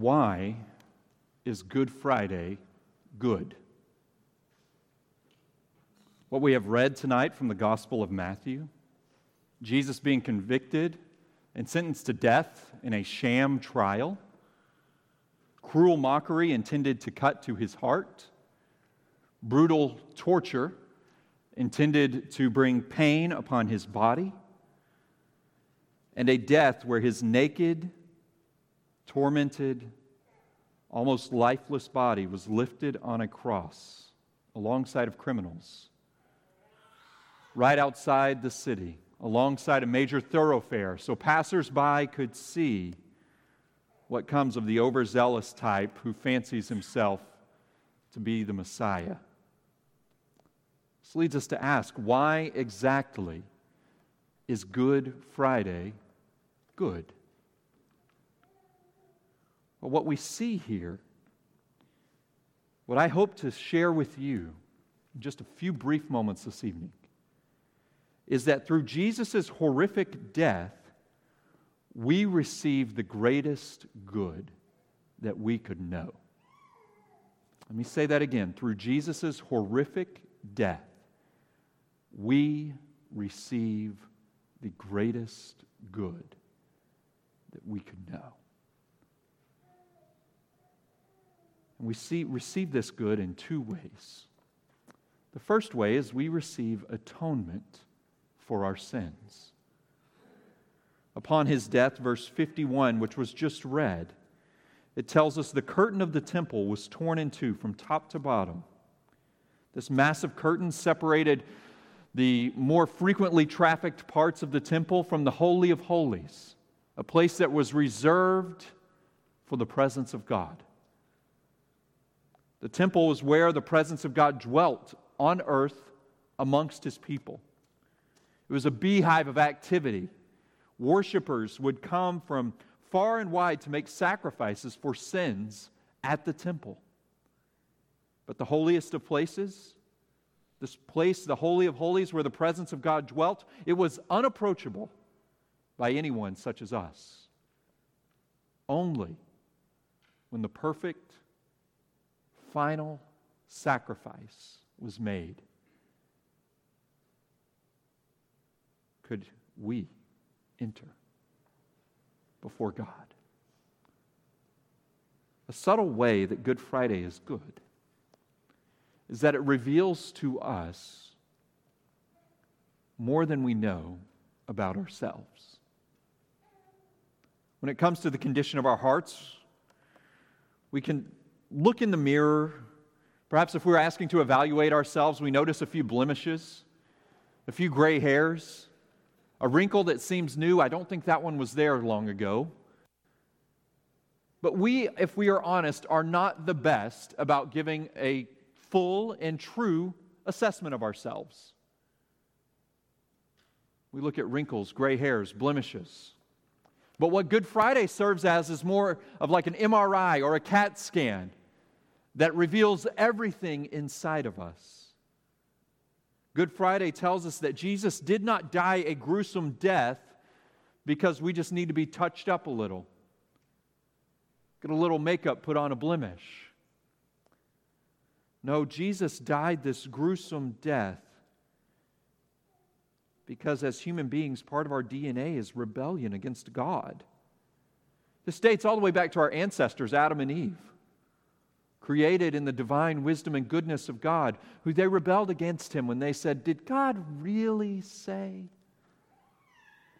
Why is Good Friday good? What we have read tonight from the Gospel of Matthew, Jesus being convicted and sentenced to death in a sham trial, cruel mockery intended to cut to his heart, brutal torture intended to bring pain upon his body, and a death where his naked, tormented, almost lifeless body was lifted on a cross alongside of criminals right outside the city, alongside a major thoroughfare, so passersby could see what comes of the overzealous type who fancies himself to be the Messiah. This leads us to ask why exactly is Good Friday good? What we see here, what I hope to share with you in just a few brief moments this evening, is that through Jesus' horrific death, we receive the greatest good that we could know. Let me say that again. Through Jesus' horrific death, we receive the greatest good that we could know. And we see, receive this good in two ways. The first way is we receive atonement for our sins. Upon his death, verse 51, which was just read, it tells us the curtain of the temple was torn in two from top to bottom. This massive curtain separated the more frequently trafficked parts of the temple from the Holy of Holies, a place that was reserved for the presence of God. The temple was where the presence of God dwelt on earth amongst his people. It was a beehive of activity. Worshippers would come from far and wide to make sacrifices for sins at the temple. But the holiest of places, this place, the Holy of Holies, where the presence of God dwelt, it was unapproachable by anyone such as us. Only when the perfect final sacrifice was made, could we enter before God. A subtle way that Good Friday is good is that it reveals to us more than we know about ourselves. When it comes to the condition of our hearts, we can look in the mirror. Perhaps if we're asking to evaluate ourselves, we notice a few blemishes, a few gray hairs, a wrinkle that seems new. I don't think that one was there long ago. But we, if we are honest, are not the best about giving a full and true assessment of ourselves. We look at wrinkles, gray hairs, blemishes. But what Good Friday serves as is more of like an MRI or a CAT scan that reveals everything inside of us. Good Friday tells us that Jesus did not die a gruesome death because we just need to be touched up a little, get a little makeup put on a blemish. No, Jesus died this gruesome death because, as human beings, part of our DNA is rebellion against God. This dates all the way back to our ancestors, Adam and Eve created in the divine wisdom and goodness of God, who they rebelled against him when they said, Did God really say?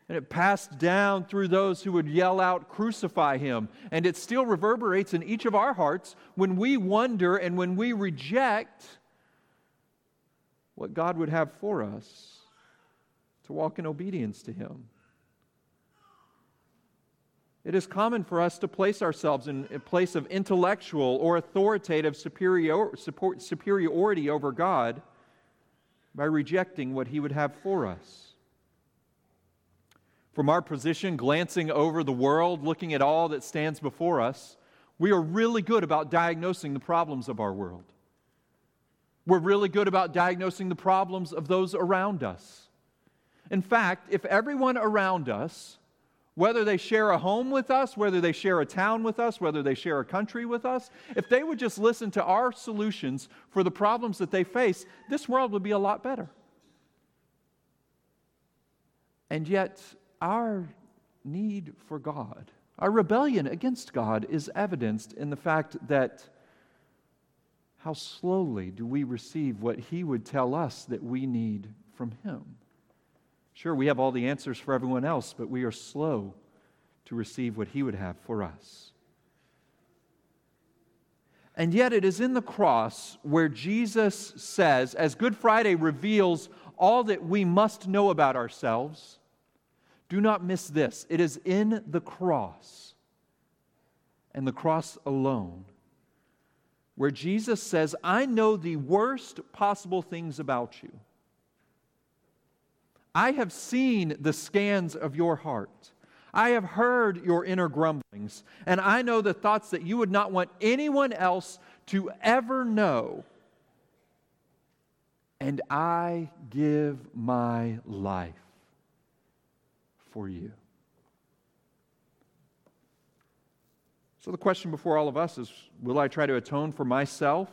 And it passed down through those who would yell out, Crucify him. And it still reverberates in each of our hearts when we wonder and when we reject what God would have for us to walk in obedience to him. It is common for us to place ourselves in a place of intellectual or authoritative superior, support, superiority over God by rejecting what He would have for us. From our position, glancing over the world, looking at all that stands before us, we are really good about diagnosing the problems of our world. We're really good about diagnosing the problems of those around us. In fact, if everyone around us whether they share a home with us, whether they share a town with us, whether they share a country with us, if they would just listen to our solutions for the problems that they face, this world would be a lot better. And yet, our need for God, our rebellion against God, is evidenced in the fact that how slowly do we receive what He would tell us that we need from Him? Sure, we have all the answers for everyone else, but we are slow to receive what He would have for us. And yet, it is in the cross where Jesus says, as Good Friday reveals all that we must know about ourselves, do not miss this. It is in the cross and the cross alone where Jesus says, I know the worst possible things about you. I have seen the scans of your heart. I have heard your inner grumblings, and I know the thoughts that you would not want anyone else to ever know. And I give my life for you. So, the question before all of us is will I try to atone for myself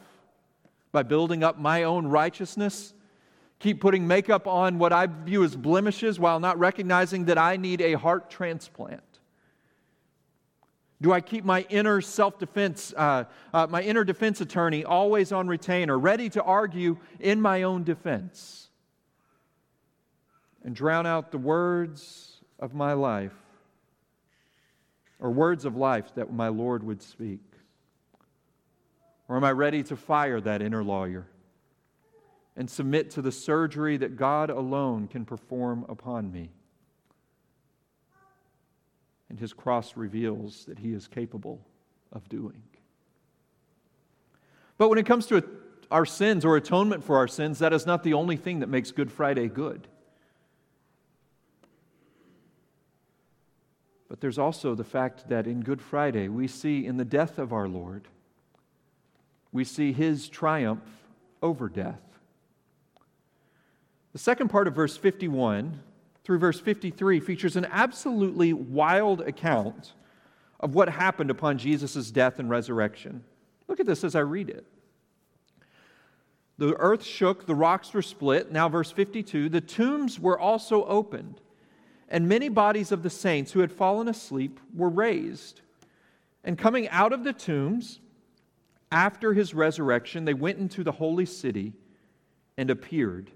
by building up my own righteousness? Keep putting makeup on what I view as blemishes while not recognizing that I need a heart transplant? Do I keep my inner self defense, uh, uh, my inner defense attorney always on retainer, ready to argue in my own defense? And drown out the words of my life or words of life that my Lord would speak? Or am I ready to fire that inner lawyer and submit to the surgery that God alone can perform upon me? And his cross reveals that he is capable of doing. But when it comes to our sins or atonement for our sins, that is not the only thing that makes Good Friday good. But there's also the fact that in Good Friday, we see in the death of our Lord, we see his triumph over death. The second part of verse 51 through verse 53 features an absolutely wild account of what happened upon Jesus' death and resurrection. Look at this as I read it. The earth shook, the rocks were split. Now, verse 52 the tombs were also opened and many bodies of the saints who had fallen asleep were raised. And coming out of the tombs, after his resurrection, they went into the holy city and appeared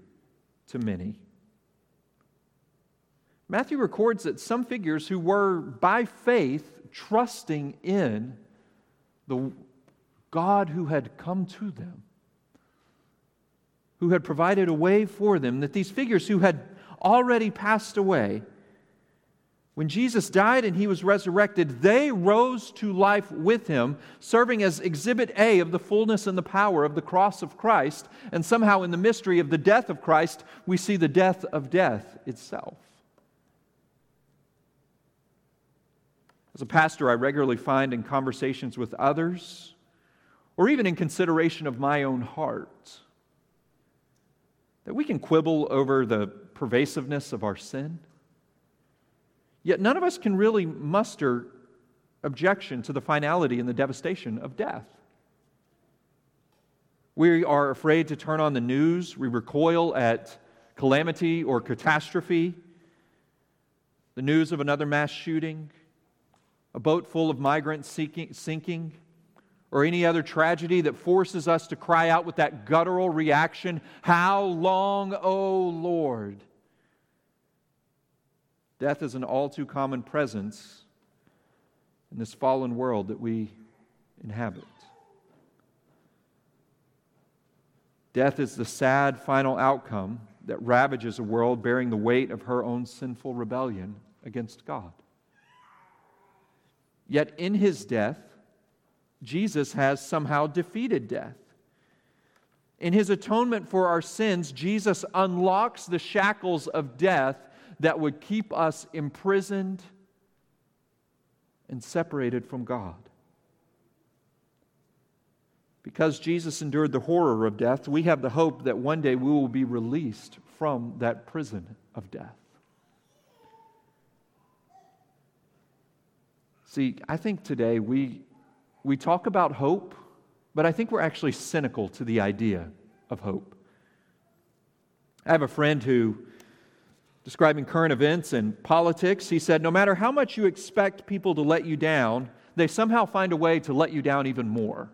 to many. Matthew records that some figures who were by faith trusting in the God who had come to them, who had provided a way for them, that these figures who had already passed away when Jesus died and he was resurrected, they rose to life with him, serving as exhibit A of the fullness and the power of the cross of Christ. And somehow, in the mystery of the death of Christ, we see the death of death itself. As a pastor, I regularly find in conversations with others, or even in consideration of my own heart, that we can quibble over the pervasiveness of our sin. Yet none of us can really muster objection to the finality and the devastation of death. We are afraid to turn on the news. We recoil at calamity or catastrophe, the news of another mass shooting, a boat full of migrants seeking, sinking, or any other tragedy that forces us to cry out with that guttural reaction How long, O Lord? Death is an all too common presence in this fallen world that we inhabit. Death is the sad final outcome that ravages a world bearing the weight of her own sinful rebellion against God. Yet in his death, Jesus has somehow defeated death. In his atonement for our sins, Jesus unlocks the shackles of death that would keep us imprisoned and separated from God. Because Jesus endured the horror of death, we have the hope that one day we will be released from that prison of death. See, I think today we, we talk about hope, but I think we're actually cynical to the idea of hope. I have a friend who, describing current events and politics, he said, No matter how much you expect people to let you down, they somehow find a way to let you down even more.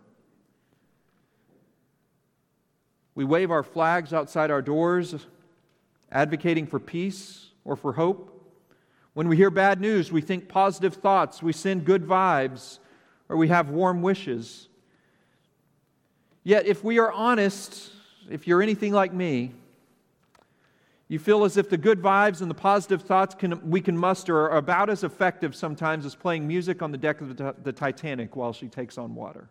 We wave our flags outside our doors, advocating for peace or for hope. When we hear bad news, we think positive thoughts, we send good vibes, or we have warm wishes. Yet, if we are honest, if you're anything like me, you feel as if the good vibes and the positive thoughts can, we can muster are about as effective sometimes as playing music on the deck of the, the Titanic while she takes on water.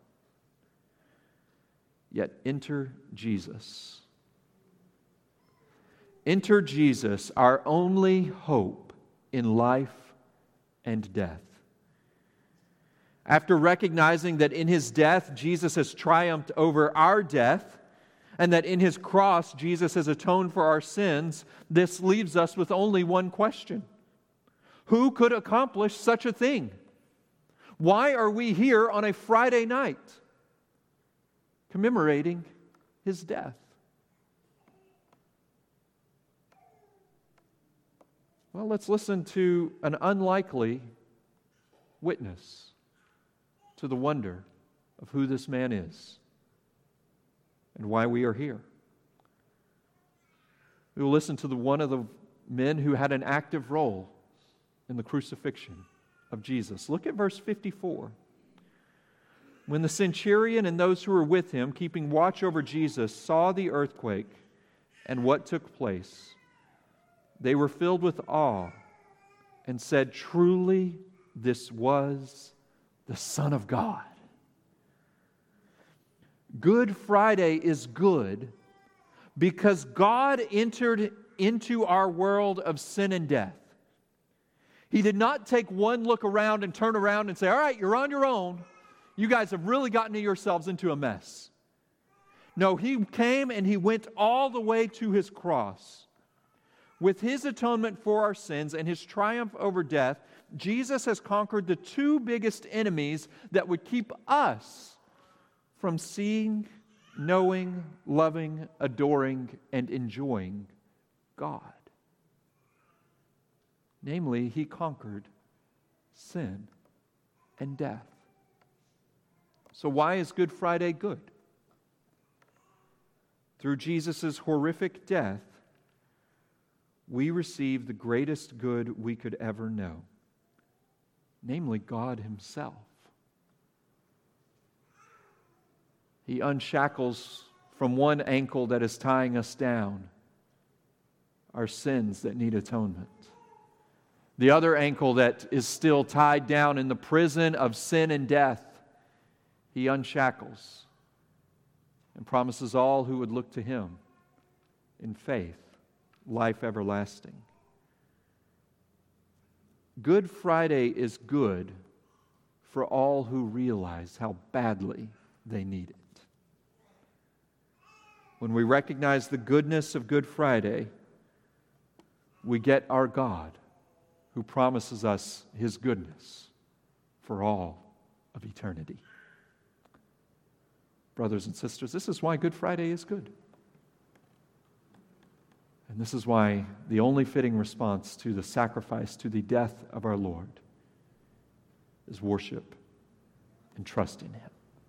Yet enter Jesus. Enter Jesus, our only hope in life and death. After recognizing that in his death, Jesus has triumphed over our death, and that in his cross, Jesus has atoned for our sins, this leaves us with only one question Who could accomplish such a thing? Why are we here on a Friday night commemorating his death? Well, let's listen to an unlikely witness to the wonder of who this man is and why we are here. We will listen to the one of the men who had an active role in the crucifixion of Jesus. Look at verse 54. When the centurion and those who were with him, keeping watch over Jesus, saw the earthquake and what took place, they were filled with awe and said, Truly, this was the Son of God. Good Friday is good because God entered into our world of sin and death. He did not take one look around and turn around and say, All right, you're on your own. You guys have really gotten yourselves into a mess. No, He came and He went all the way to His cross with his atonement for our sins and his triumph over death, Jesus has conquered the two biggest enemies that would keep us from seeing, knowing, loving, adoring, and enjoying God. Namely, he conquered sin and death. So, why is Good Friday good? Through Jesus' horrific death, we receive the greatest good we could ever know, namely God Himself. He unshackles from one ankle that is tying us down our sins that need atonement. The other ankle that is still tied down in the prison of sin and death, He unshackles and promises all who would look to Him in faith life everlasting. Good Friday is good for all who realize how badly they need it. When we recognize the goodness of Good Friday, we get our God who promises us his goodness for all of eternity. Brothers and sisters, this is why Good Friday is good. And this is why the only fitting response to the sacrifice, to the death of our Lord, is worship and trust in Him.